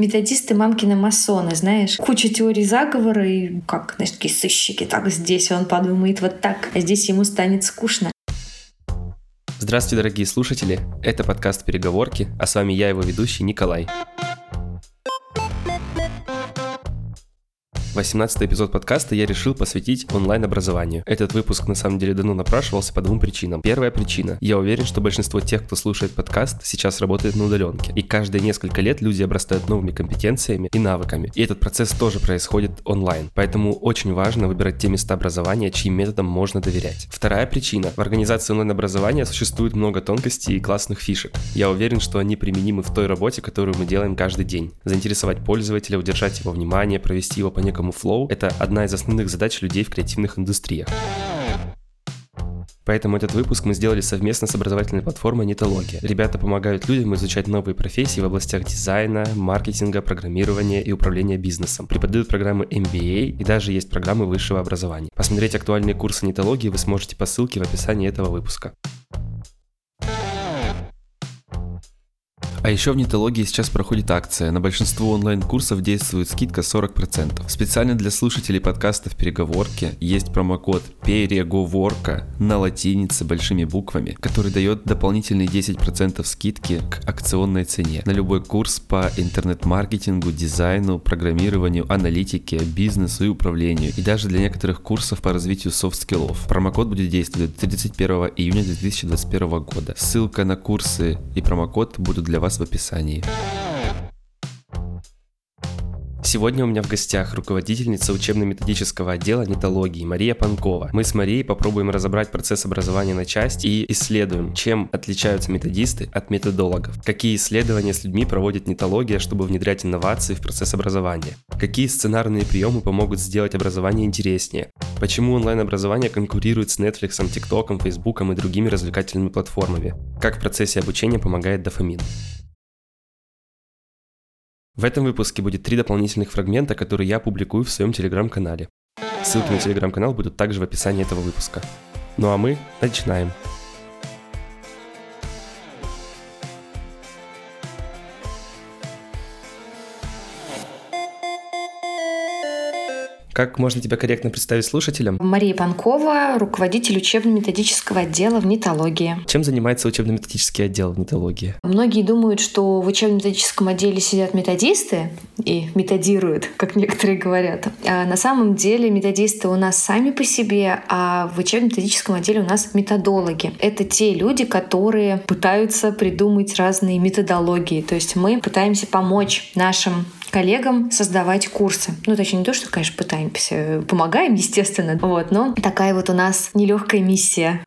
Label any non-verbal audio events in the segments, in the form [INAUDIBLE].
Методисты мамкины масоны, знаешь. Куча теорий заговора и как, знаешь, такие сыщики. Так, здесь он подумает вот так, а здесь ему станет скучно. Здравствуйте, дорогие слушатели. Это подкаст «Переговорки», а с вами я, его ведущий Николай. 18 эпизод подкаста я решил посвятить онлайн-образованию. Этот выпуск на самом деле давно напрашивался по двум причинам. Первая причина. Я уверен, что большинство тех, кто слушает подкаст, сейчас работает на удаленке. И каждые несколько лет люди обрастают новыми компетенциями и навыками. И этот процесс тоже происходит онлайн. Поэтому очень важно выбирать те места образования, чьим методам можно доверять. Вторая причина. В организации онлайн-образования существует много тонкостей и классных фишек. Я уверен, что они применимы в той работе, которую мы делаем каждый день. Заинтересовать пользователя, удержать его внимание, провести его по некому некому флоу, это одна из основных задач людей в креативных индустриях. Поэтому этот выпуск мы сделали совместно с образовательной платформой Нитология. Ребята помогают людям изучать новые профессии в областях дизайна, маркетинга, программирования и управления бизнесом. Преподают программы MBA и даже есть программы высшего образования. Посмотреть актуальные курсы Нитологии вы сможете по ссылке в описании этого выпуска. А еще в Нетологии сейчас проходит акция. На большинство онлайн-курсов действует скидка 40%. Специально для слушателей подкастов «Переговорки» есть промокод «Переговорка» на латинице большими буквами, который дает дополнительные 10% скидки к акционной цене на любой курс по интернет-маркетингу, дизайну, программированию, аналитике, бизнесу и управлению, и даже для некоторых курсов по развитию soft skill ов. Промокод будет действовать до 31 июня 2021 года. Ссылка на курсы и промокод будут для вас в описании. Сегодня у меня в гостях руководительница учебно-методического отдела нетологии Мария Панкова. Мы с Марией попробуем разобрать процесс образования на части и исследуем, чем отличаются методисты от методологов, какие исследования с людьми проводит нетология, чтобы внедрять инновации в процесс образования, какие сценарные приемы помогут сделать образование интереснее, почему онлайн-образование конкурирует с Netflix, TikTok, Facebook и другими развлекательными платформами, как в процессе обучения помогает дофамин. В этом выпуске будет три дополнительных фрагмента, которые я публикую в своем телеграм-канале. Ссылки на телеграм-канал будут также в описании этого выпуска. Ну а мы начинаем. Как можно тебя корректно представить слушателям? Мария Панкова, руководитель учебно-методического отдела в нетологии. Чем занимается учебно-методический отдел в нетологии? Многие думают, что в учебно-методическом отделе сидят методисты и методируют, как некоторые говорят. А на самом деле методисты у нас сами по себе, а в учебно-методическом отделе у нас методологи. Это те люди, которые пытаются придумать разные методологии. То есть мы пытаемся помочь нашим коллегам создавать курсы. Ну, точнее, не то, что, конечно, пытаемся, помогаем, естественно, вот, но такая вот у нас нелегкая миссия.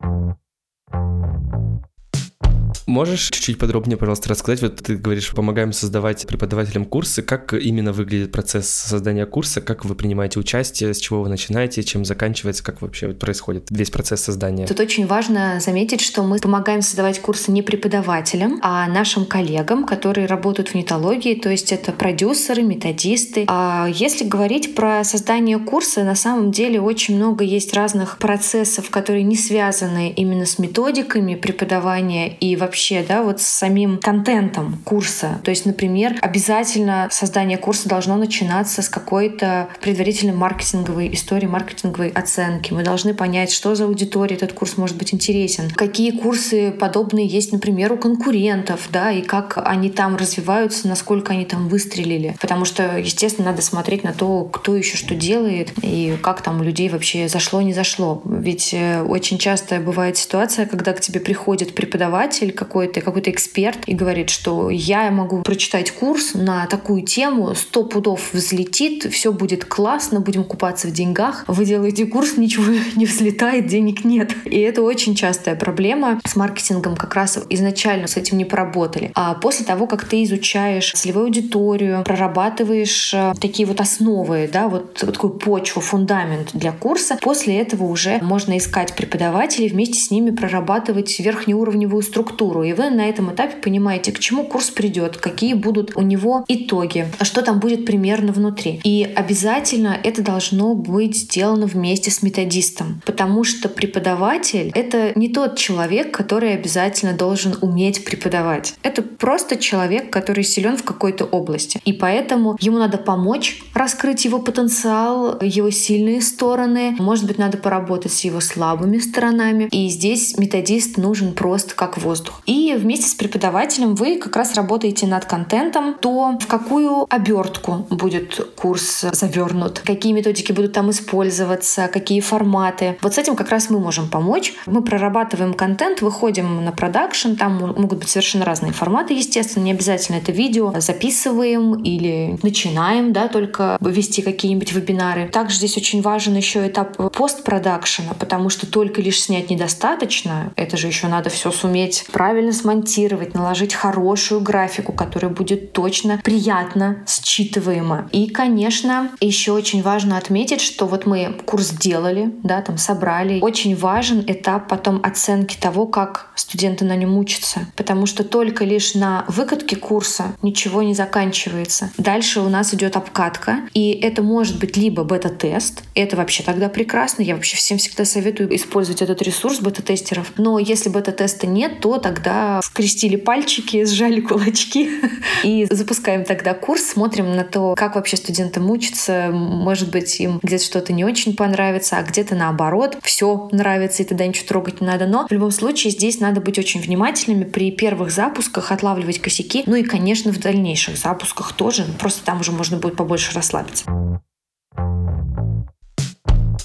Можешь чуть-чуть подробнее, пожалуйста, рассказать? Вот ты говоришь, помогаем создавать преподавателям курсы. Как именно выглядит процесс создания курса? Как вы принимаете участие? С чего вы начинаете? Чем заканчивается? Как вообще происходит весь процесс создания? Тут очень важно заметить, что мы помогаем создавать курсы не преподавателям, а нашим коллегам, которые работают в нетологии, то есть это продюсеры, методисты. А если говорить про создание курса, на самом деле очень много есть разных процессов, которые не связаны именно с методиками преподавания и вообще вообще, да, вот с самим контентом курса. То есть, например, обязательно создание курса должно начинаться с какой-то предварительной маркетинговой истории, маркетинговой оценки. Мы должны понять, что за аудитория этот курс может быть интересен, какие курсы подобные есть, например, у конкурентов, да, и как они там развиваются, насколько они там выстрелили. Потому что, естественно, надо смотреть на то, кто еще что делает и как там у людей вообще зашло, не зашло. Ведь э, очень часто бывает ситуация, когда к тебе приходит преподаватель, какой-то какой-то эксперт и говорит, что я могу прочитать курс на такую тему, сто пудов взлетит, все будет классно, будем купаться в деньгах. Вы делаете курс, ничего [LAUGHS] не взлетает, денег нет. И это очень частая проблема с маркетингом, как раз изначально с этим не поработали. А после того, как ты изучаешь целевую аудиторию, прорабатываешь э, такие вот основы, да, вот, вот такую почву, фундамент для курса, после этого уже можно искать преподавателей, вместе с ними прорабатывать верхнеуровневую структуру второе. И вы на этом этапе понимаете, к чему курс придет, какие будут у него итоги, что там будет примерно внутри. И обязательно это должно быть сделано вместе с методистом, потому что преподаватель — это не тот человек, который обязательно должен уметь преподавать. Это просто человек, который силен в какой-то области. И поэтому ему надо помочь раскрыть его потенциал, его сильные стороны. Может быть, надо поработать с его слабыми сторонами. И здесь методист нужен просто как воздух. И вместе с преподавателем вы как раз работаете над контентом, то в какую обертку будет курс завернут, какие методики будут там использоваться, какие форматы. Вот с этим как раз мы можем помочь. Мы прорабатываем контент, выходим на продакшн, там могут быть совершенно разные форматы, естественно, не обязательно это видео, записываем или начинаем, да, только вести какие-нибудь вебинары. Также здесь очень важен еще этап постпродакшена, потому что только лишь снять недостаточно, это же еще надо все суметь правильно смонтировать, наложить хорошую графику, которая будет точно приятно считываема. И, конечно, еще очень важно отметить, что вот мы курс делали, да, там собрали. Очень важен этап потом оценки того, как студенты на нем учатся, потому что только лишь на выкатке курса ничего не заканчивается. Дальше у нас идет обкатка, и это может быть либо бета-тест, это вообще тогда прекрасно, я вообще всем всегда советую использовать этот ресурс бета-тестеров, но если бета-теста нет, то тогда скрестили пальчики, сжали кулачки [LAUGHS] и запускаем тогда курс, смотрим на то, как вообще студентам учатся, может быть, им где-то что-то не очень понравится, а где-то наоборот, все нравится, и тогда ничего трогать не надо. Но в любом случае здесь надо быть очень внимательными при первых запусках, отлавливать косяки, ну и, конечно, в дальнейших запусках тоже, просто там уже можно будет побольше расслабиться.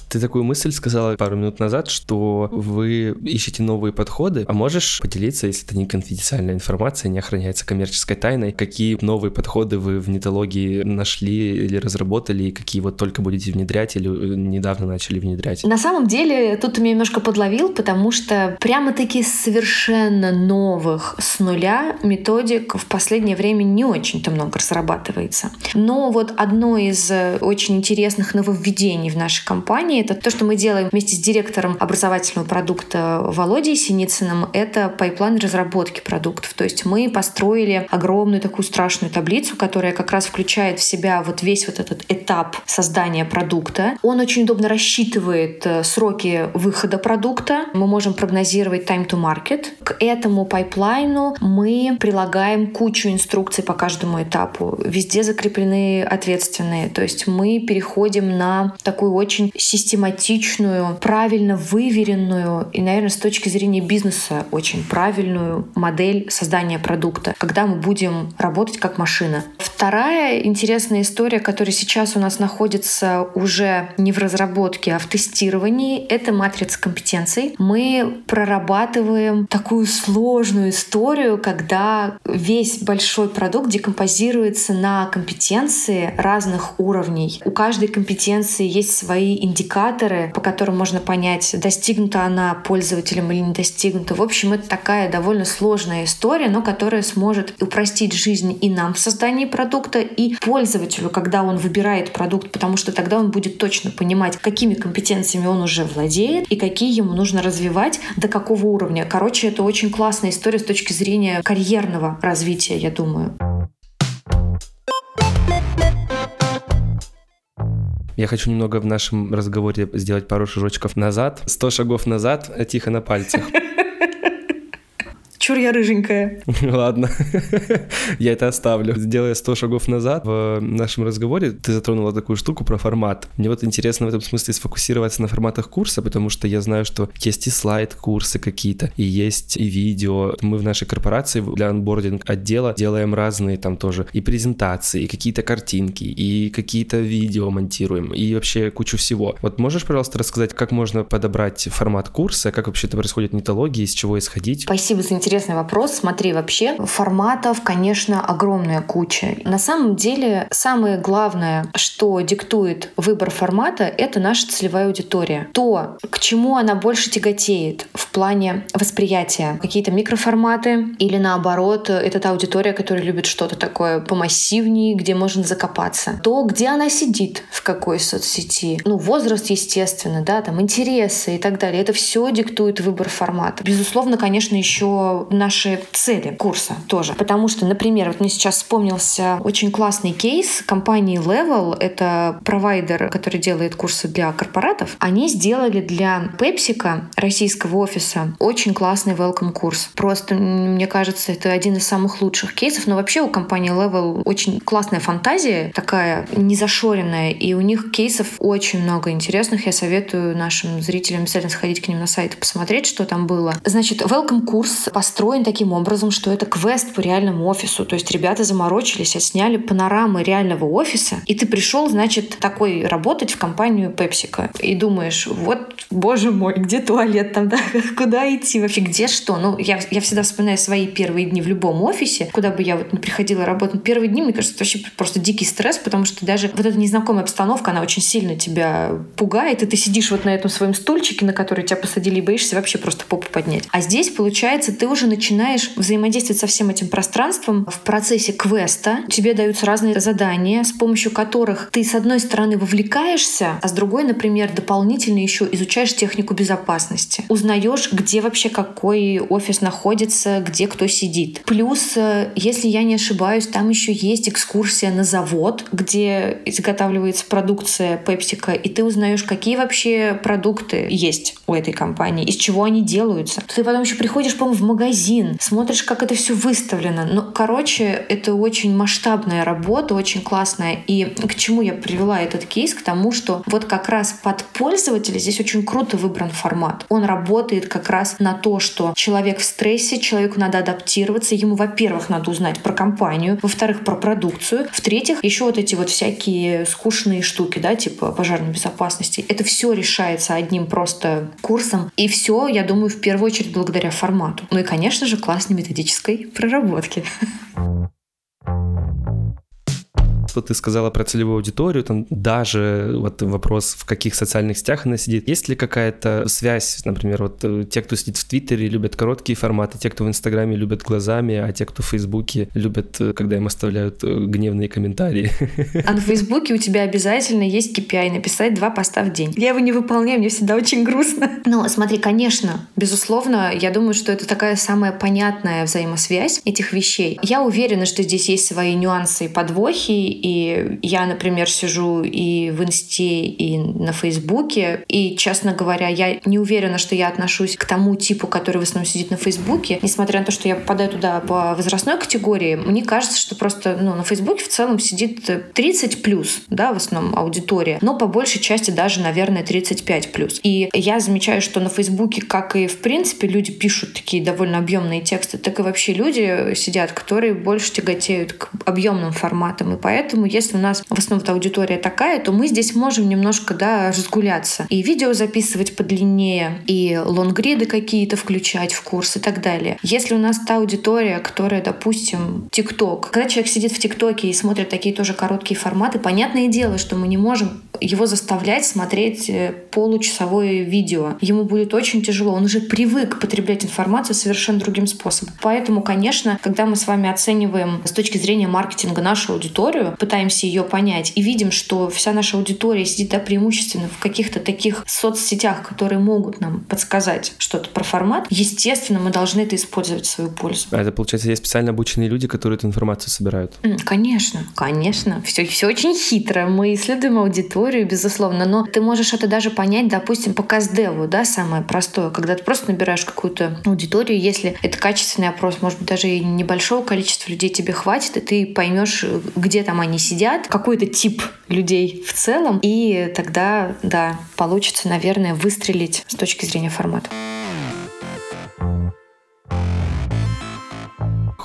Ты такую мысль сказала пару минут назад, что вы ищете новые подходы. А можешь поделиться, если это не конфиденциальная информация, не охраняется коммерческой тайной, какие новые подходы вы в нетологии нашли или разработали, и какие вот только будете внедрять или э, недавно начали внедрять? На самом деле, тут ты меня немножко подловил, потому что прямо-таки совершенно новых с нуля методик в последнее время не очень-то много разрабатывается. Но вот одно из э, очень интересных нововведений в нашей компании это то, что мы делаем вместе с директором образовательного продукта Володей Синицыным, это pipeline разработки продуктов. То есть мы построили огромную такую страшную таблицу, которая как раз включает в себя вот весь вот этот этап создания продукта. Он очень удобно рассчитывает э, сроки выхода продукта. Мы можем прогнозировать time to market. К этому пайплайну мы прилагаем кучу инструкций по каждому этапу. Везде закреплены ответственные. То есть мы переходим на такую очень систематическую систематичную, правильно выверенную и, наверное, с точки зрения бизнеса очень правильную модель создания продукта, когда мы будем работать как машина. Вторая интересная история, которая сейчас у нас находится уже не в разработке, а в тестировании, это матрица компетенций. Мы прорабатываем такую сложную историю, когда весь большой продукт декомпозируется на компетенции разных уровней. У каждой компетенции есть свои индикаторы индикаторы, по которым можно понять, достигнута она пользователем или не достигнута. В общем, это такая довольно сложная история, но которая сможет упростить жизнь и нам в создании продукта, и пользователю, когда он выбирает продукт, потому что тогда он будет точно понимать, какими компетенциями он уже владеет и какие ему нужно развивать, до какого уровня. Короче, это очень классная история с точки зрения карьерного развития, я думаю. Я хочу немного в нашем разговоре сделать пару шажочков назад. Сто шагов назад, тихо на пальцах. Чур я рыженькая. [LAUGHS] Ладно, [LAUGHS] я это оставлю. Сделая 100 шагов назад в нашем разговоре, ты затронула такую штуку про формат. Мне вот интересно в этом смысле сфокусироваться на форматах курса, потому что я знаю, что есть и слайд-курсы какие-то, и есть и видео. Мы в нашей корпорации для анбординг отдела делаем разные там тоже и презентации, и какие-то картинки, и какие-то видео монтируем, и вообще кучу всего. Вот можешь, пожалуйста, рассказать, как можно подобрать формат курса, как вообще это происходит нетологии, из чего исходить? Спасибо за интерес интересный вопрос. Смотри, вообще форматов, конечно, огромная куча. На самом деле, самое главное, что диктует выбор формата, это наша целевая аудитория. То, к чему она больше тяготеет в плане восприятия. Какие-то микроформаты или наоборот, это та аудитория, которая любит что-то такое помассивнее, где можно закопаться. То, где она сидит, в какой соцсети. Ну, возраст, естественно, да, там интересы и так далее. Это все диктует выбор формата. Безусловно, конечно, еще наши цели курса тоже. Потому что, например, вот мне сейчас вспомнился очень классный кейс компании Level. Это провайдер, который делает курсы для корпоратов. Они сделали для PepsiCo российского офиса очень классный welcome курс. Просто, мне кажется, это один из самых лучших кейсов. Но вообще у компании Level очень классная фантазия, такая незашоренная, и у них кейсов очень много интересных. Я советую нашим зрителям обязательно сходить к ним на сайт и посмотреть, что там было. Значит, welcome курс построен таким образом, что это квест по реальному офису. То есть ребята заморочились, отсняли панорамы реального офиса, и ты пришел, значит, такой работать в компанию PepsiCo. И думаешь, вот, боже мой, где туалет там, да? [LAUGHS] Куда идти вообще? Где что? Ну, я, я всегда вспоминаю свои первые дни в любом офисе, куда бы я вот не приходила работать. Первые дни, мне кажется, это вообще просто дикий стресс, потому что даже вот эта незнакомая обстановка, она очень сильно тебя пугает, и ты сидишь вот на этом своем стульчике, на который тебя посадили, и боишься вообще просто попу поднять. А здесь, получается, ты уже начинаешь взаимодействовать со всем этим пространством в процессе квеста. Тебе даются разные задания, с помощью которых ты, с одной стороны, вовлекаешься, а с другой, например, дополнительно еще изучаешь технику безопасности. Узнаешь, где вообще какой офис находится, где кто сидит. Плюс, э, если я не ошибаюсь, там еще есть экскурсия на завод, где изготавливается продукция PepsiCo, и ты узнаешь, какие вообще продукты есть у этой компании, из чего они делаются. Ты потом еще приходишь, по-моему, в магазин, смотришь, как это все выставлено. Ну, короче, это очень масштабная работа, очень классная. И к чему я привела этот кейс? К тому, что вот как раз под пользователя здесь очень круто выбран формат. Он работает как раз на то, что человек в стрессе, человеку надо адаптироваться, ему, во-первых, надо узнать про компанию, во-вторых, про продукцию, в-третьих, еще вот эти вот всякие скучные штуки, да, типа пожарной безопасности. Это все решается одним просто курсом. И все, я думаю, в первую очередь благодаря формату. Ну и, конечно же, классной методической проработки. Что ты сказала про целевую аудиторию, там даже вот вопрос, в каких социальных сетях она сидит. Есть ли какая-то связь, например, вот э, те, кто сидит в Твиттере, любят короткие форматы, те, кто в Инстаграме любят глазами, а те, кто в Фейсбуке любят, э, когда им оставляют э, гневные комментарии. [LAUGHS] А на Фейсбуке у тебя обязательно есть KPI, написать два поста в день. Я его не выполняю, мне всегда очень грустно. Но смотри, конечно, безусловно, я думаю, что это такая самая понятная взаимосвязь этих вещей. Я уверена, что здесь есть свои нюансы и подвохи, и я, например, сижу и в Инсте, и на Фейсбуке. И, честно говоря, я не уверена, что я отношусь к тому типу, который в основном сидит на Фейсбуке. Несмотря на то, что я попадаю туда по возрастной категории, мне кажется, что просто ну, на Фейсбуке в целом сидит 30 плюс, да, в основном аудитория. Но по большей части даже, наверное, 35 плюс. И я замечаю, что на Фейсбуке, как и в принципе, люди пишут такие довольно объемные тексты, так и вообще люди сидят, которые больше тяготеют к объемным форматам. И поэтому Поэтому, если у нас в основном аудитория такая, то мы здесь можем немножко да, разгуляться. И видео записывать подлиннее, и лонгриды какие-то включать в курс и так далее. Если у нас та аудитория, которая, допустим, ТикТок, когда человек сидит в ТикТоке и смотрит такие тоже короткие форматы, понятное дело, что мы не можем его заставлять смотреть э, получасовое видео. Ему будет очень тяжело. Он уже привык потреблять информацию совершенно другим способом. Поэтому, конечно, когда мы с вами оцениваем с точки зрения маркетинга нашу аудиторию, пытаемся ее понять и видим, что вся наша аудитория сидит да, преимущественно в каких-то таких соцсетях, которые могут нам подсказать что-то про формат, естественно, мы должны это использовать в свою пользу. А это, получается, есть специально обученные люди, которые эту информацию собирают? Конечно, конечно. Все, все очень хитро. Мы исследуем аудиторию, безусловно, но ты можешь это даже понять, допустим, по КСДеву, да, самое простое, когда ты просто набираешь какую-то аудиторию, если это качественный опрос, может быть, даже и небольшого количества людей тебе хватит, и ты поймешь, где там они они сидят, какой-то тип людей в целом, и тогда, да, получится, наверное, выстрелить с точки зрения формата.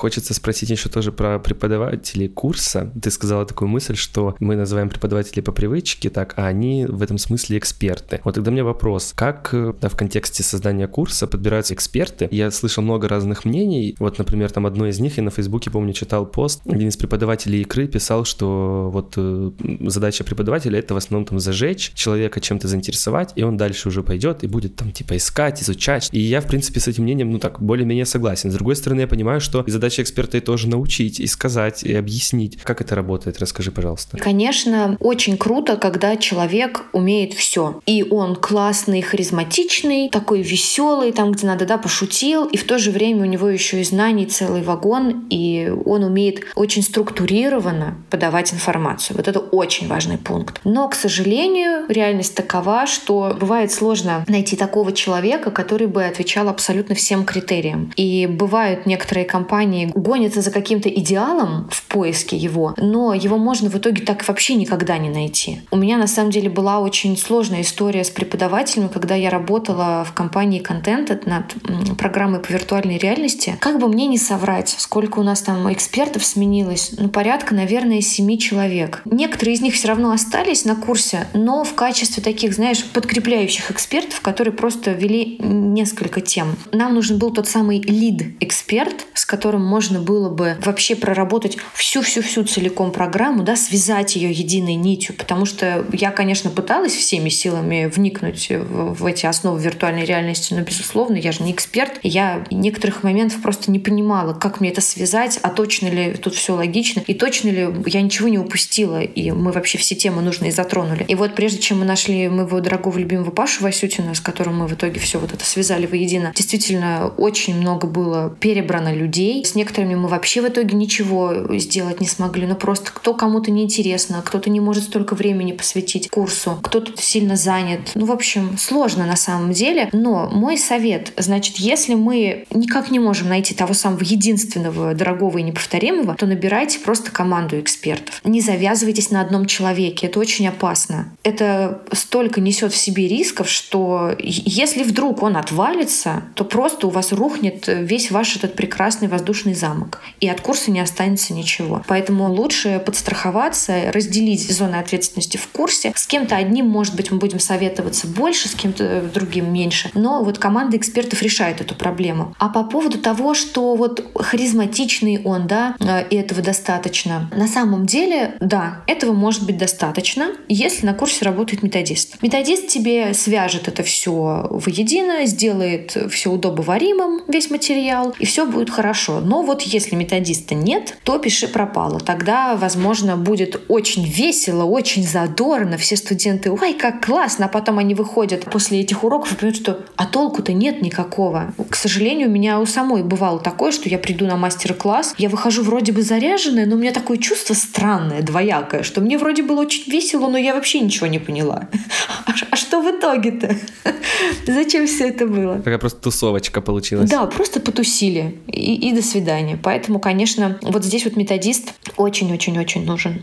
Хочется спросить еще тоже про преподавателей курса. Ты сказала такую мысль, что мы называем преподавателей по привычке так, а они в этом смысле эксперты. Вот тогда у меня вопрос, как да, в контексте создания курса подбираются эксперты? Я слышал много разных мнений. Вот, например, там одно из них, я на Фейсбуке, помню, читал пост. Один из преподавателей игры писал, что вот э, задача преподавателя — это в основном там зажечь человека, чем-то заинтересовать, и он дальше уже пойдет и будет там типа искать, изучать. И я, в принципе, с этим мнением, ну так, более-менее согласен. С другой стороны, я понимаю, что задача задача эксперта и тоже научить, и сказать, и объяснить. Как это работает? Расскажи, пожалуйста. Конечно, очень круто, когда человек умеет все. И он классный, харизматичный, такой веселый, там, где надо, да, пошутил, и в то же время у него еще и знаний целый вагон, и он умеет очень структурированно подавать информацию. Вот это очень важный пункт. Но, к сожалению, реальность такова, что бывает сложно найти такого человека, который бы отвечал абсолютно всем критериям. И бывают некоторые компании гонятся за каким-то идеалом в поиске его, но его можно в итоге так вообще никогда не найти. У меня на самом деле была очень сложная история с преподавателем, когда я работала в компании Content над программой по виртуальной реальности. Как бы мне не соврать, сколько у нас там экспертов сменилось? Ну, порядка, наверное, семи человек. Некоторые из них все равно остались на курсе, но в качестве таких, знаешь, подкрепляющих экспертов, которые просто вели несколько тем. Нам нужен был тот самый лид-эксперт, с которым можно было бы вообще проработать всю-всю-всю целиком программу, да, связать ее единой нитью, потому что я, конечно, пыталась всеми силами вникнуть в, в эти основы виртуальной реальности, но, безусловно, я же не эксперт, я некоторых моментов просто не понимала, как мне это связать, а точно ли тут все логично, и точно ли я ничего не упустила, и мы вообще все темы нужные затронули. И вот прежде чем мы нашли моего дорогого любимого Пашу Васютина, с которым мы в итоге все вот это связали воедино, действительно очень много было перебрано людей. С некоторыми мы вообще в итоге ничего сделать не смогли. Ну просто кто кому-то неинтересно, кто-то не может столько времени посвятить курсу, кто-то сильно занят. Ну, в общем, сложно на самом деле. Но мой совет, значит, если мы никак не можем найти того самого единственного, дорогого и неповторимого, то набирайте просто команду экспертов. Не завязывайтесь на одном человеке. Это очень опасно. Это столько несет в себе рисков, что если вдруг он отвалится, то просто у вас рухнет весь ваш этот прекрасный воздушный замок. И от курса не останется ничего. Поэтому лучше подстраховаться, разделить зоны ответственности в курсе. С кем-то одним, может быть, мы будем советоваться больше, с кем-то другим меньше. Но вот команда экспертов решает эту проблему. А по поводу того, что вот харизматичный он, да, э, и этого достаточно. На самом деле, да, этого может быть достаточно, если на курсе работает методист. Методист тебе свяжет это все воедино, сделает все удобоваримым, весь материал, и все будет хорошо. Но вот если методиста нет, то пиши пропало. Тогда, возможно, будет очень весело, очень задорно. Все студенты, ой, как классно, а потом они выходят после этих уроков и понимают, что а толку-то нет никакого. К сожалению, у меня у самой бывало такое, что я приду на мастер-класс, я выхожу вроде бы заряженная, но у меня такое чувство странное, двоякое, что мне вроде было очень весело, но я вообще ничего не поняла. [LAUGHS] А, а что в итоге-то? [LAUGHS] Зачем все это было? Такая просто тусовочка получилась. Да, просто потусили. И, и до свидания. Поэтому, конечно, вот здесь вот методист очень-очень-очень нужен.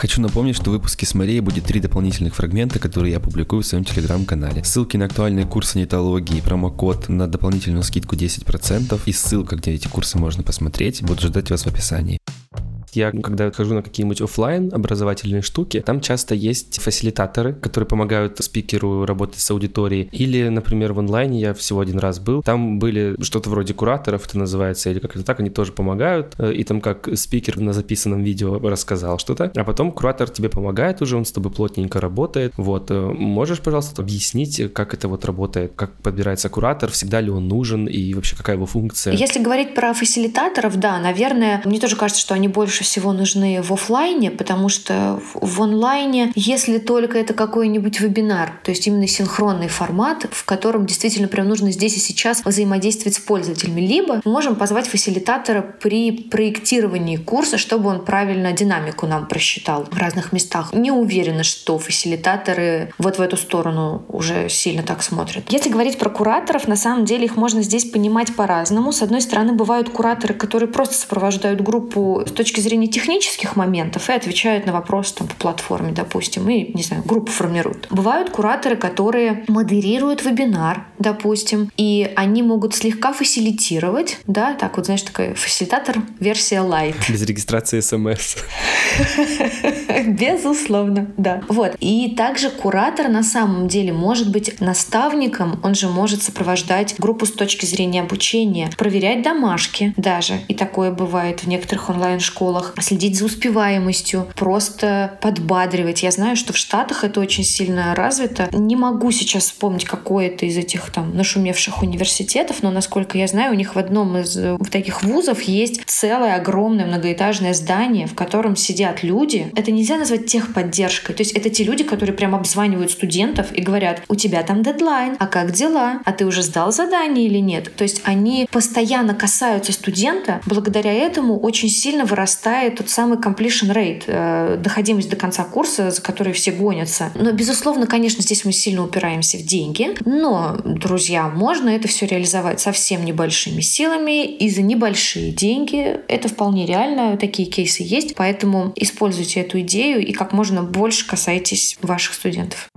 Хочу напомнить, что в выпуске с Марией будет три дополнительных фрагмента, которые я публикую в своем телеграм-канале. Ссылки на актуальные курсы нетологии, промокод на дополнительную скидку 10% и ссылка, где эти курсы можно посмотреть, будут ждать вас в описании. Я, когда хожу на какие-нибудь офлайн образовательные штуки, там часто есть фасилитаторы, которые помогают спикеру работать с аудиторией. Или, например, в онлайне я всего один раз был, там были что-то вроде кураторов, это называется, или как-то так, они тоже помогают. Э, и там как спикер на записанном видео рассказал что-то, а потом куратор тебе помогает уже, он с тобой плотненько работает. Вот, э, можешь, пожалуйста, объяснить, как это вот работает, как подбирается куратор, всегда ли он нужен и вообще какая его функция? Если говорить про фасилитаторов, да, наверное, мне тоже кажется, что они больше всего нужны в офлайне, потому что в онлайне, если только это какой-нибудь вебинар, то есть именно синхронный формат, в котором действительно прям нужно здесь и сейчас взаимодействовать с пользователями, либо мы можем позвать фасилитатора при проектировании курса, чтобы он правильно динамику нам просчитал в разных местах. Не уверена, что фасилитаторы вот в эту сторону уже сильно так смотрят. Если говорить про кураторов, на самом деле их можно здесь понимать по-разному. С одной стороны, бывают кураторы, которые просто сопровождают группу с точки зрения технических моментов и отвечают на вопросы там, по платформе, допустим, и, не знаю, группу формируют. Бывают кураторы, которые модерируют вебинар, допустим, и они могут слегка фасилитировать, да, так вот, знаешь, такой фасилитатор версия light. Без регистрации смс. [LAUGHS] Безусловно, да. Вот. И также куратор на самом деле может быть наставником, он же может сопровождать группу с точки зрения обучения, проверять домашки даже. И такое бывает в некоторых онлайн-школах школах, следить за успеваемостью, просто подбадривать. Я знаю, что в Штатах это очень сильно развито. Не могу сейчас вспомнить, какой это из этих там нашумевших университетов, но, насколько я знаю, у них в одном из э, таких вузов есть целое огромное многоэтажное здание, в котором сидят люди. Это нельзя назвать техподдержкой. То есть это те люди, которые прям обзванивают студентов и говорят, у тебя там дедлайн, а как дела? А ты уже сдал задание или нет? То есть они постоянно касаются студента. Благодаря этому очень сильно вырастает тот самый completion rate, э, доходимость до конца курса, за который все гонятся. Но, безусловно, конечно, здесь мы сильно упираемся в деньги. Но, друзья, можно это все реализовать совсем небольшими силами и за небольшие деньги. Это вполне реально, такие кейсы есть. Поэтому используйте эту идею и как можно больше касайтесь ваших студентов.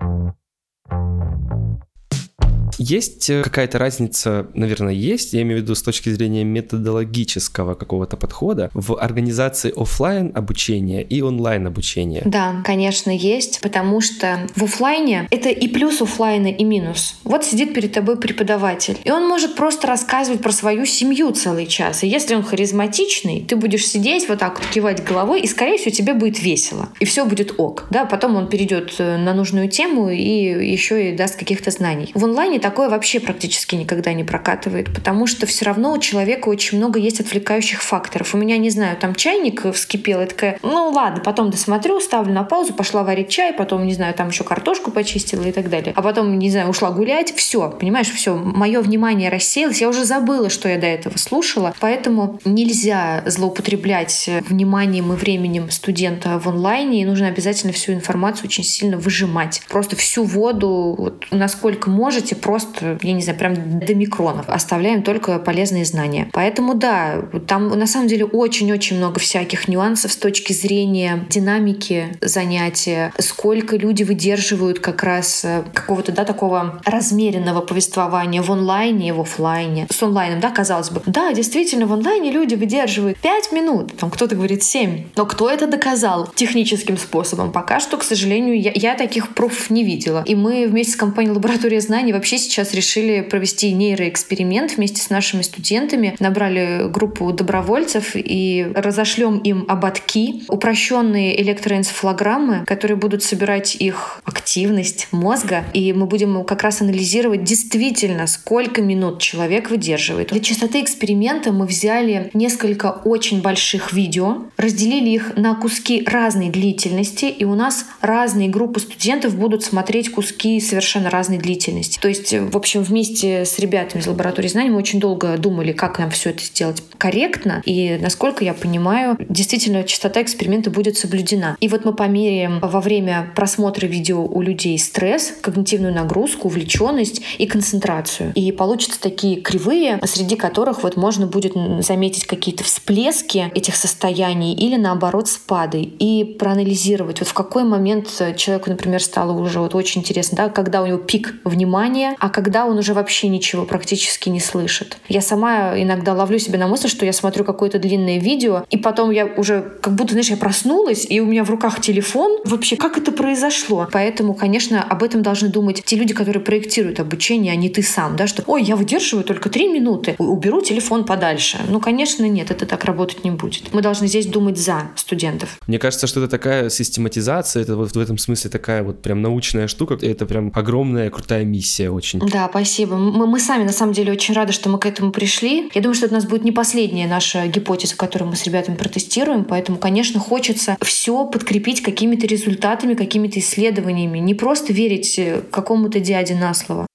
Есть э, какая-то разница, наверное, есть, я имею в виду с точки зрения методологического какого-то подхода в организации офлайн обучения и онлайн обучения? Да, конечно, есть, потому что в офлайне это и плюс офлайна, и минус. Вот сидит перед тобой преподаватель, и он может просто рассказывать про свою семью целый час. И если он харизматичный, ты будешь сидеть вот так вот кивать головой, и, скорее всего, тебе будет весело. И все будет ок. Да, потом он перейдет э, на нужную тему и еще и даст каких-то знаний. В онлайне так такое вообще практически никогда не прокатывает, потому что все равно у человека очень много есть отвлекающих факторов. У меня, не знаю, там чайник вскипел, и такая, ну ладно, потом досмотрю, ставлю на паузу, пошла варить чай, потом, не знаю, там еще картошку почистила и так далее. А потом, не знаю, ушла гулять, все, понимаешь, все, мое внимание рассеялось, я уже забыла, что я до этого слушала, поэтому нельзя злоупотреблять вниманием и временем студента в онлайне, и нужно обязательно всю информацию очень сильно выжимать. Просто всю воду, вот, насколько можете, просто просто, я не знаю, прям до микронов. Оставляем только полезные знания. Поэтому да, там на самом деле очень-очень много всяких нюансов с точки зрения динамики занятия, сколько люди выдерживают как раз э, какого-то, да, такого размеренного повествования в онлайне и в офлайне. С онлайном, да, казалось бы. Да, действительно, в онлайне люди выдерживают 5 минут, там кто-то говорит 7. Но кто это доказал техническим способом? Пока что, к сожалению, я, я таких пруфов не видела. И мы вместе с компанией «Лаборатория знаний» вообще сейчас решили провести нейроэксперимент вместе с нашими студентами. Набрали группу добровольцев и разошлем им ободки, упрощенные электроэнцефалограммы, которые будут собирать их активность мозга. И мы будем как раз анализировать действительно, сколько минут человек выдерживает. Для частоты эксперимента мы взяли несколько очень больших видео, разделили их на куски разной длительности, и у нас разные группы студентов будут смотреть куски совершенно разной длительности. То есть в общем, вместе с ребятами из лаборатории знаний мы очень долго думали, как нам все это сделать корректно. И, насколько я понимаю, действительно частота эксперимента будет соблюдена. И вот мы померяем во время просмотра видео у людей стресс, когнитивную нагрузку, увлеченность и концентрацию. И получатся такие кривые, среди которых вот можно будет заметить какие-то всплески этих состояний или наоборот спады. И проанализировать, вот в какой момент человеку, например, стало уже вот очень интересно, да, когда у него пик внимания, а когда он уже вообще ничего практически не слышит. Я сама иногда ловлю себя на мысли, что я смотрю какое-то длинное видео, и потом я уже как будто, знаешь, я проснулась, и у меня в руках телефон. Вообще, как это произошло? Поэтому, конечно, об этом должны думать те люди, которые проектируют обучение, а не ты сам, да, что, ой, я выдерживаю только три минуты, уберу телефон подальше. Ну, конечно, нет, это так работать не будет. Мы должны здесь думать за студентов. Мне кажется, что это такая систематизация, это вот в этом смысле такая вот прям научная штука, это прям огромная крутая миссия очень. Да, спасибо. Мы, мы сами, на самом деле, очень рады, что мы к этому пришли. Я думаю, что это у нас будет не последняя наша гипотеза, которую мы с ребятами протестируем. Поэтому, конечно, хочется все подкрепить какими-то результатами, какими-то исследованиями. Не просто верить какому-то дяде на слово.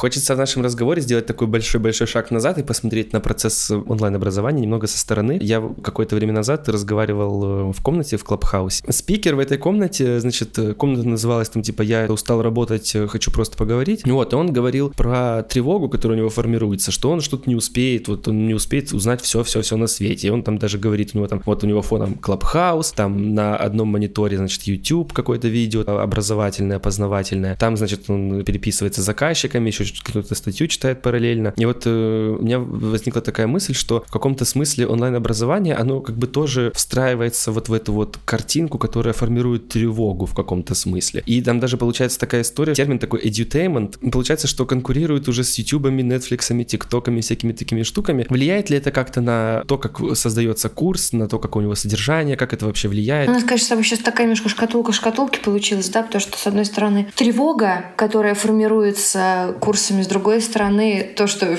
Хочется в нашем разговоре сделать такой большой-большой шаг назад и посмотреть на процесс онлайн-образования немного со стороны. Я какое-то время назад разговаривал э, в комнате в Клабхаусе. Спикер в этой комнате, значит, э, комната называлась там типа «Я устал работать, э, хочу просто поговорить». Вот, и он говорил про тревогу, которая у него формируется, что он что-то не успеет, вот он не успеет узнать все-все-все на свете. И он там даже говорит, у него там, вот у него фоном Клабхаус, там на одном мониторе, значит, YouTube какое-то видео образовательное, познавательное. Там, значит, он переписывается с заказчиками, еще какую-то статью читает параллельно. И вот э, у меня возникла такая мысль, что в каком-то смысле онлайн-образование, оно как бы тоже встраивается вот в эту вот картинку, которая формирует тревогу в каком-то смысле. И там даже получается такая история, термин такой edutainment, получается, что конкурирует уже с ютубами, нетфликсами, тиктоками, всякими такими штуками. Влияет ли это как-то на то, как создается курс, на то, как у него содержание, как это вообще влияет? У нас, конечно, сейчас такая немножко шкатулка шкатулки получилась, да, потому что, с одной стороны, тревога, которая формируется курсами, с другой стороны, то, что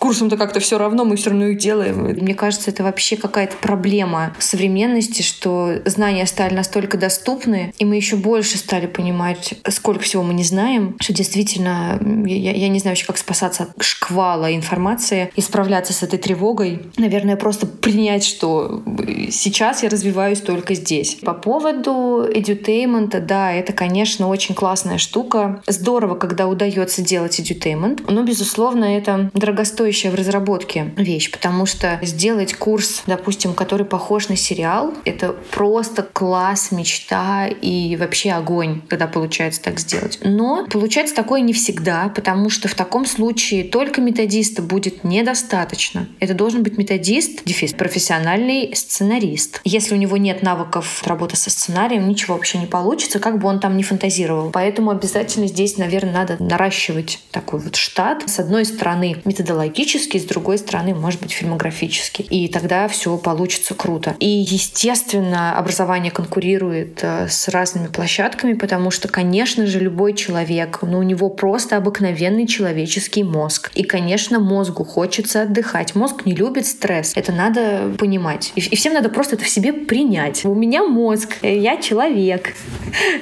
курсам-то как-то все равно, мы все равно их делаем. Мне кажется, это вообще какая-то проблема современности, что знания стали настолько доступны, и мы еще больше стали понимать, сколько всего мы не знаем, что действительно, я, я не знаю вообще, как спасаться от шквала информации и справляться с этой тревогой. Наверное, просто принять, что сейчас я развиваюсь только здесь. По поводу edutainment, да, это, конечно, очень классная штука. Здорово, когда удается делать edutainment, но, безусловно, это дорогостоящая в разработке вещь, потому что сделать курс, допустим, который похож на сериал, это просто класс, мечта и вообще огонь, когда получается так сделать. Но получается такое не всегда, потому что в таком случае только методиста будет недостаточно. Это должен быть методист, дефис, профессиональный сценарист. Если у него нет навыков работы со сценарием, ничего вообще не получится, как бы он там не фантазировал. Поэтому обязательно здесь, наверное, надо наращивать такой вот штат. С одной стороны методологически, с другой стороны, может быть, фильмографически. И тогда все получится круто. И, естественно, образование конкурирует э, с разными площадками, потому что, конечно же, любой человек, ну, у него просто обыкновенный человеческий мозг. И, конечно, мозгу хочется отдыхать. Мозг не любит стресс. Это надо понимать. И, и всем надо просто это в себе принять. У меня мозг, я человек.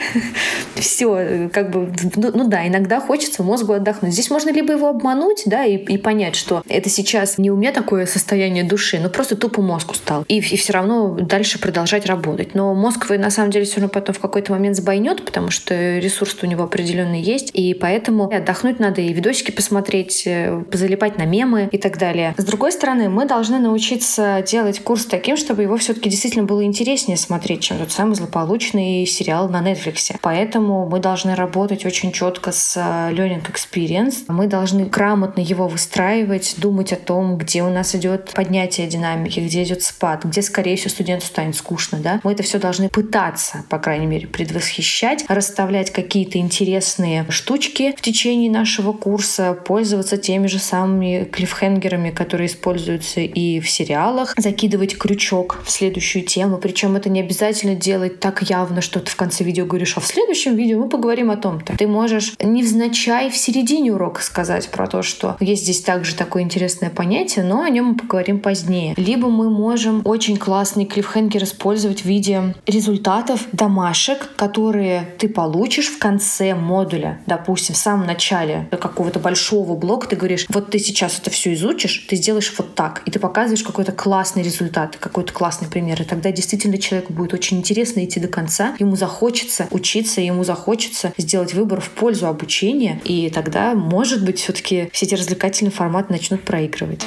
[LAUGHS] Все, как бы, ну, ну да, иногда хочется мозгу отдохнуть. Здесь можно либо его обмануть, да, и, и понять, что это сейчас не у меня такое состояние души, но просто тупо мозг устал. И, и все равно дальше продолжать работать. Но мозг вы на самом деле все равно потом в какой-то момент сбойнет, потому что ресурс у него определенный есть, и поэтому отдохнуть надо и видосики посмотреть, э, залипать на мемы и так далее. С другой стороны, мы должны научиться делать курс таким, чтобы его все-таки действительно было интереснее смотреть, чем тот самый злополучный сериал на Netflix. Поэтому мы должны работать очень четко с э, learning experience. Мы должны грамотно его выстраивать, думать о том, где у нас идет поднятие динамики, где идет спад, где, скорее всего, студенту станет скучно. Да? Мы это все должны пытаться, по крайней мере, предвосхищать, расставлять какие-то интересные штучки в течение нашего курса, пользоваться теми же самыми клиффхенгерами, которые используются и в сериалах, закидывать крючок в следующую тему. Причем это не обязательно делать так явно, что ты в конце видео говоришь, а в следующем видео мы поговорим о том-то. Ты можешь невзначай в середине урока сказать про то, что есть здесь также такое интересное понятие, но о нем мы поговорим позднее. Либо мы можем очень классный клиффхенгер использовать в виде результатов домашек, которые ты получишь в конце модуля. Допустим, в самом начале какого-то большого блока ты говоришь, вот ты сейчас это все изучишь, ты сделаешь вот так, и ты показываешь какой-то классный результат, какой-то классный пример. И тогда действительно человеку будет очень интересно идти до конца, ему захочется учиться, ему захочется сделать выбор в пользу обучения, и тогда, может быть, все-таки все эти развлекательные форматы начнут проигрывать.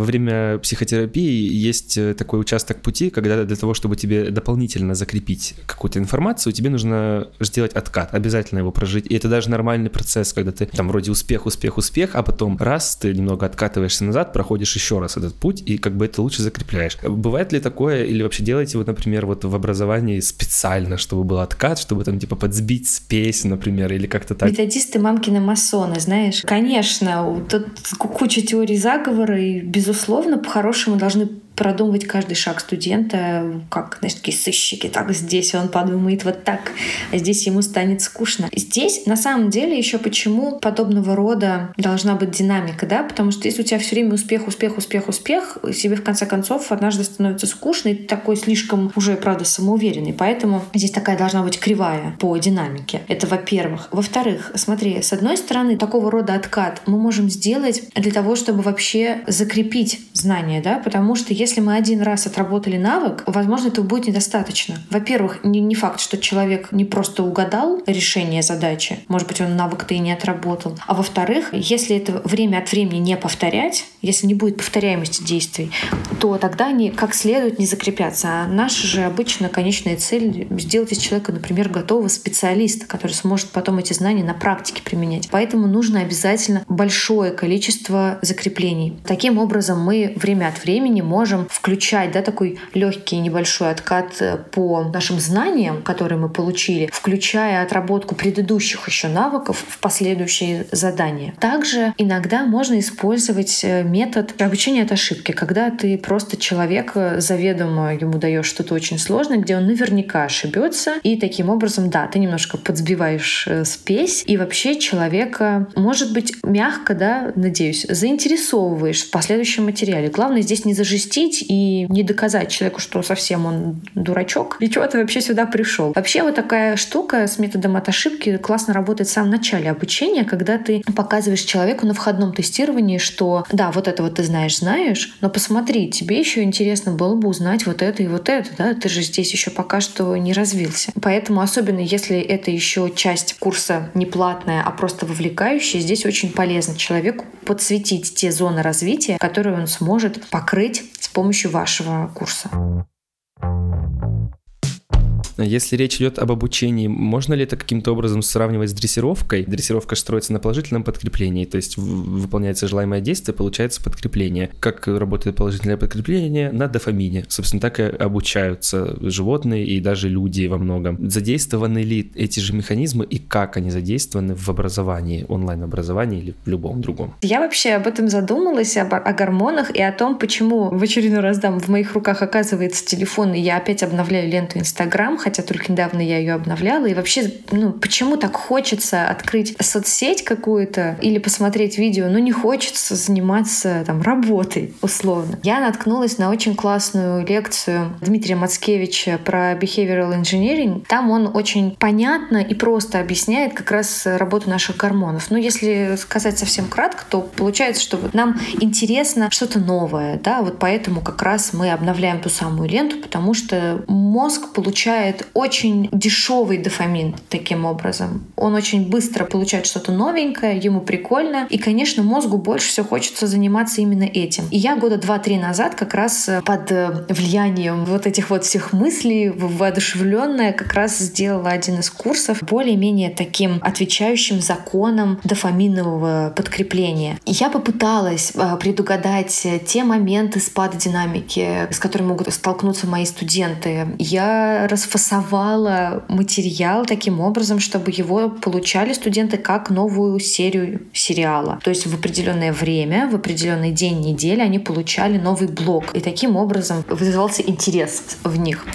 Во время психотерапии есть э, такой участок пути, когда для того, чтобы тебе дополнительно закрепить какую-то информацию, тебе нужно сделать откат, обязательно его прожить. И это даже нормальный процесс, когда ты там вроде успех, успех, успех, а потом раз ты немного откатываешься назад, проходишь еще раз этот путь, и как бы это лучше закрепляешь. Бывает ли такое, или вообще делаете вот, например, вот в образовании специально, чтобы был откат, чтобы там типа подсбить спесь, например, или как-то так? Методисты мамкины масоны, знаешь. Конечно, тут куча теорий заговора и без безусловно, по-хорошему должны продумывать каждый шаг студента, как, знаешь, такие сыщики. Так, здесь он подумает вот так, а здесь ему станет скучно. Здесь, на самом деле, еще почему подобного рода должна быть динамика, да? Потому что если у тебя все время успех, успех, успех, успех, себе в конце концов однажды становится скучно, и ты такой слишком уже, правда, самоуверенный. Поэтому здесь такая должна быть кривая по динамике. Это во-первых. Во-вторых, смотри, с одной стороны, такого рода откат мы можем сделать для того, чтобы вообще закрепить знания, да? Потому что если если мы один раз отработали навык, возможно, этого будет недостаточно. Во-первых, не, не факт, что человек не просто угадал решение задачи, может быть, он навык-то и не отработал. А во-вторых, если это время от времени не повторять, если не будет повторяемости действий, то тогда они как следует не закрепятся. А наша же обычно конечная цель — сделать из человека, например, готового специалиста, который сможет потом эти знания на практике применять. Поэтому нужно обязательно большое количество закреплений. Таким образом, мы время от времени можем включать да, такой легкий небольшой откат э, по нашим знаниям, которые мы получили, включая отработку предыдущих еще навыков в последующие задания. Также иногда можно использовать э, метод обучения от ошибки, когда ты просто человек э, заведомо ему даешь что-то очень сложное, где он наверняка ошибется, и таким образом, да, ты немножко подсбиваешь спесь, и вообще человека, может быть, мягко, да, надеюсь, заинтересовываешь в последующем материале. Главное здесь не зажестить и не доказать человеку, что совсем он дурачок, и чего ты вообще сюда пришел. Вообще вот такая штука с методом от ошибки классно работает в самом начале обучения, когда ты показываешь человеку на входном тестировании, что да, вот это вот ты знаешь, знаешь, но посмотри, тебе еще интересно было бы узнать вот это и вот это, да, ты же здесь еще пока что не развился. Поэтому особенно если это еще часть курса не платная, а просто вовлекающая, здесь очень полезно человеку подсветить те зоны развития, которые он сможет покрыть с помощью вашего курса. Если речь идет об обучении, можно ли это каким-то образом сравнивать с дрессировкой? Дрессировка строится на положительном подкреплении, то есть выполняется желаемое действие, получается подкрепление. Как работает положительное подкрепление? На дофамине. Собственно, так и обучаются животные и даже люди во многом. Задействованы ли эти же механизмы и как они задействованы в образовании, онлайн-образовании или в любом другом? Я вообще об этом задумалась, об, о гормонах и о том, почему в очередной раз дам в моих руках оказывается телефон, и я опять обновляю ленту Инстаграм, хотя только недавно я ее обновляла. И вообще, ну, почему так хочется открыть соцсеть какую-то или посмотреть видео, но не хочется заниматься там работой, условно. Я наткнулась на очень классную лекцию Дмитрия Мацкевича про behavioral engineering. Там он очень понятно и просто объясняет как раз работу наших гормонов. Но если сказать совсем кратко, то получается, что вот нам интересно что-то новое, да, вот поэтому как раз мы обновляем ту самую ленту, потому что мозг получает очень дешевый дофамин таким образом. Он очень быстро получает что-то новенькое, ему прикольно, и, конечно, мозгу больше всего хочется заниматься именно этим. И я года два-три назад как раз э, под э, влиянием вот этих вот всех мыслей, воодушевленная, как раз сделала один из курсов более-менее таким отвечающим законам дофаминового подкрепления. И я попыталась э, предугадать те моменты спада динамики, с которыми могут столкнуться мои студенты. Я расфасовала рисовала материал таким образом, чтобы его получали студенты как новую серию сериала. То есть в определенное время, в определенный день недели они получали новый блок. И таким образом вызывался интерес в них.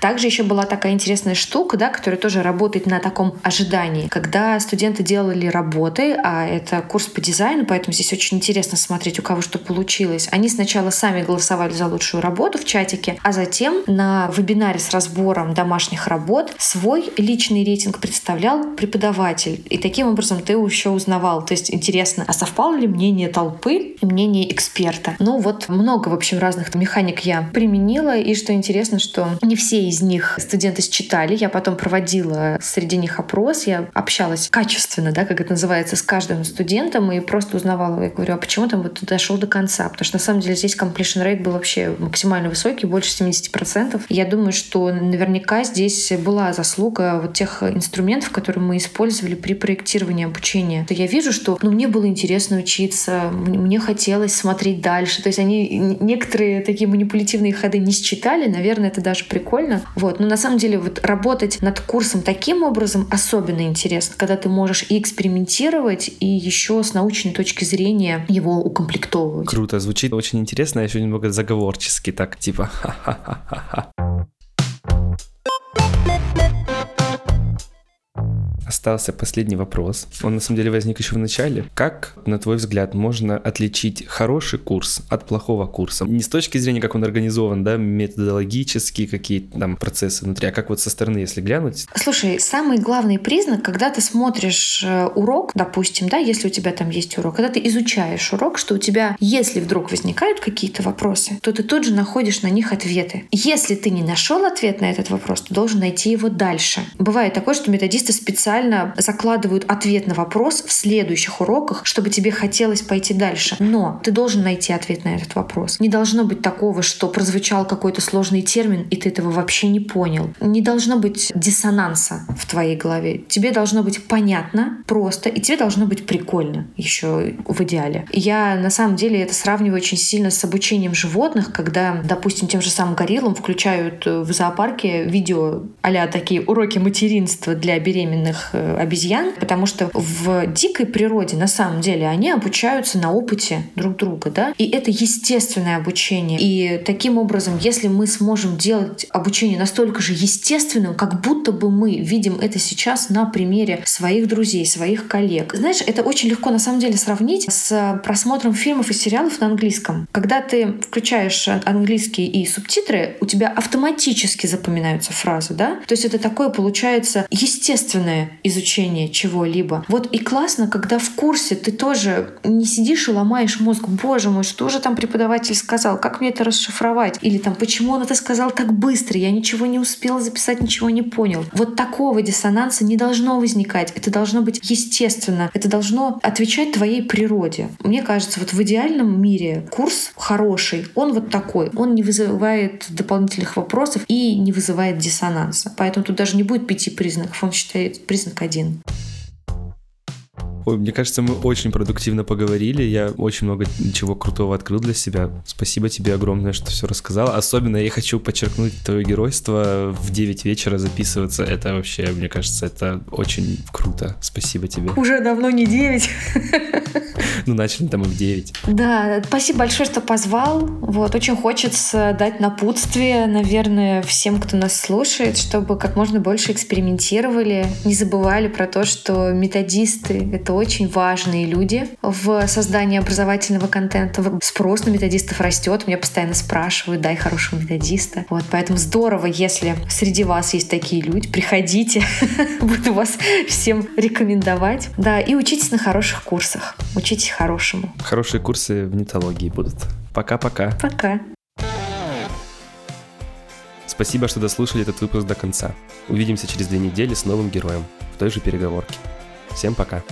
Также еще была такая интересная штука, да, которая тоже работает на таком ожидании. Когда студенты делали работы, а это курс по дизайну, поэтому здесь очень интересно смотреть, у кого что получилось. Они сначала сами голосовали за лучшую работу в чатике, а затем на вебинаре с разбором домашних домашних работ свой личный рейтинг представлял преподаватель. И таким образом ты еще узнавал. То есть интересно, а совпало ли мнение толпы и мнение эксперта? Ну вот много, в общем, разных механик я применила. И что интересно, что не все из них студенты считали. Я потом проводила среди них опрос. Я общалась качественно, да, как это называется, с каждым студентом и просто узнавала. Я говорю, а почему там вот дошел до конца? Потому что на самом деле здесь completion rate был вообще максимально высокий, больше 70%. Я думаю, что наверняка здесь была заслуга вот тех инструментов, которые мы использовали при проектировании обучения. То я вижу, что ну, мне было интересно учиться, мне хотелось смотреть дальше. То есть они некоторые такие манипулятивные ходы не считали, наверное, это даже прикольно. Вот. Но на самом деле вот работать над курсом таким образом особенно интересно, когда ты можешь и экспериментировать, и еще с научной точки зрения его укомплектовывать. Круто, звучит очень интересно, еще немного заговорчески, так типа. [LAUGHS] остался последний вопрос. Он на самом деле возник еще в начале. Как, на твой взгляд, можно отличить хороший курс от плохого курса? Не с точки зрения, как он организован, да, методологические какие-то там процессы внутри, а как вот со стороны, если глянуть? Слушай, самый главный признак, когда ты смотришь э, урок, допустим, да, если у тебя там есть урок, когда ты изучаешь урок, что у тебя, если вдруг возникают какие-то вопросы, то ты тут же находишь на них ответы. Если ты не нашел ответ на этот вопрос, ты должен найти его дальше. Бывает такое, что методисты специально специально закладывают ответ на вопрос в следующих уроках, чтобы тебе хотелось пойти дальше. Но ты должен найти ответ на этот вопрос. Не должно быть такого, что прозвучал какой-то сложный термин, и ты этого вообще не понял. Не должно быть диссонанса в твоей голове. Тебе должно быть понятно, просто, и тебе должно быть прикольно еще в идеале. Я на самом деле это сравниваю очень сильно с обучением животных, когда, допустим, тем же самым гориллам включают в зоопарке видео а такие уроки материнства для беременных э, обезьян, потому что в дикой природе на самом деле они обучаются на опыте друг друга, да, и это естественное обучение. И таким образом, если мы сможем делать обучение настолько же естественным, как будто бы мы видим это сейчас на примере своих друзей, своих коллег. Знаешь, это очень легко на самом деле сравнить с просмотром фильмов и сериалов на английском. Когда ты включаешь английский и субтитры, у тебя автоматически запоминаются фразы, да? То есть это такое получается естественное изучение чего-либо. Вот и классно, когда в курсе ты тоже не сидишь и ломаешь мозг. Боже мой, что же там преподаватель сказал? Как мне это расшифровать? Или там, почему он это сказал так быстро? Я ничего не успела записать, ничего не понял. Вот такого диссонанса не должно возникать. Это должно быть естественно. Это должно отвечать твоей природе. Мне кажется, вот в идеальном мире курс хороший, он вот такой. Он не вызывает дополнительных вопросов и не вызывает диссонанса. Поэтому тут даже не будет пяти признаков, он считает признак один. Ой, мне кажется, мы очень продуктивно поговорили. Я очень много чего крутого открыл для себя. Спасибо тебе огромное, что все рассказал. Особенно я хочу подчеркнуть твое геройство в 9 вечера записываться. Это вообще, мне кажется, это очень круто. Спасибо тебе. Уже давно не 9. [LAUGHS] Ну, начали там и в 9. Да, спасибо большое, что позвал. Вот, очень хочется дать напутствие, наверное, всем, кто нас слушает, чтобы как можно больше экспериментировали, не забывали про то, что методисты — это очень важные люди в создании образовательного контента. Спрос на методистов растет, меня постоянно спрашивают, дай хорошего методиста. Вот, поэтому здорово, если среди вас есть такие люди, приходите, [LAUGHS] буду вас всем рекомендовать. Да, и учитесь на хороших курсах, учитесь хорошему. Хорошие курсы в нетологии будут. Пока-пока. Пока. Спасибо, что дослушали этот выпуск до конца. Увидимся через две недели с новым героем в той же переговорке. Всем пока.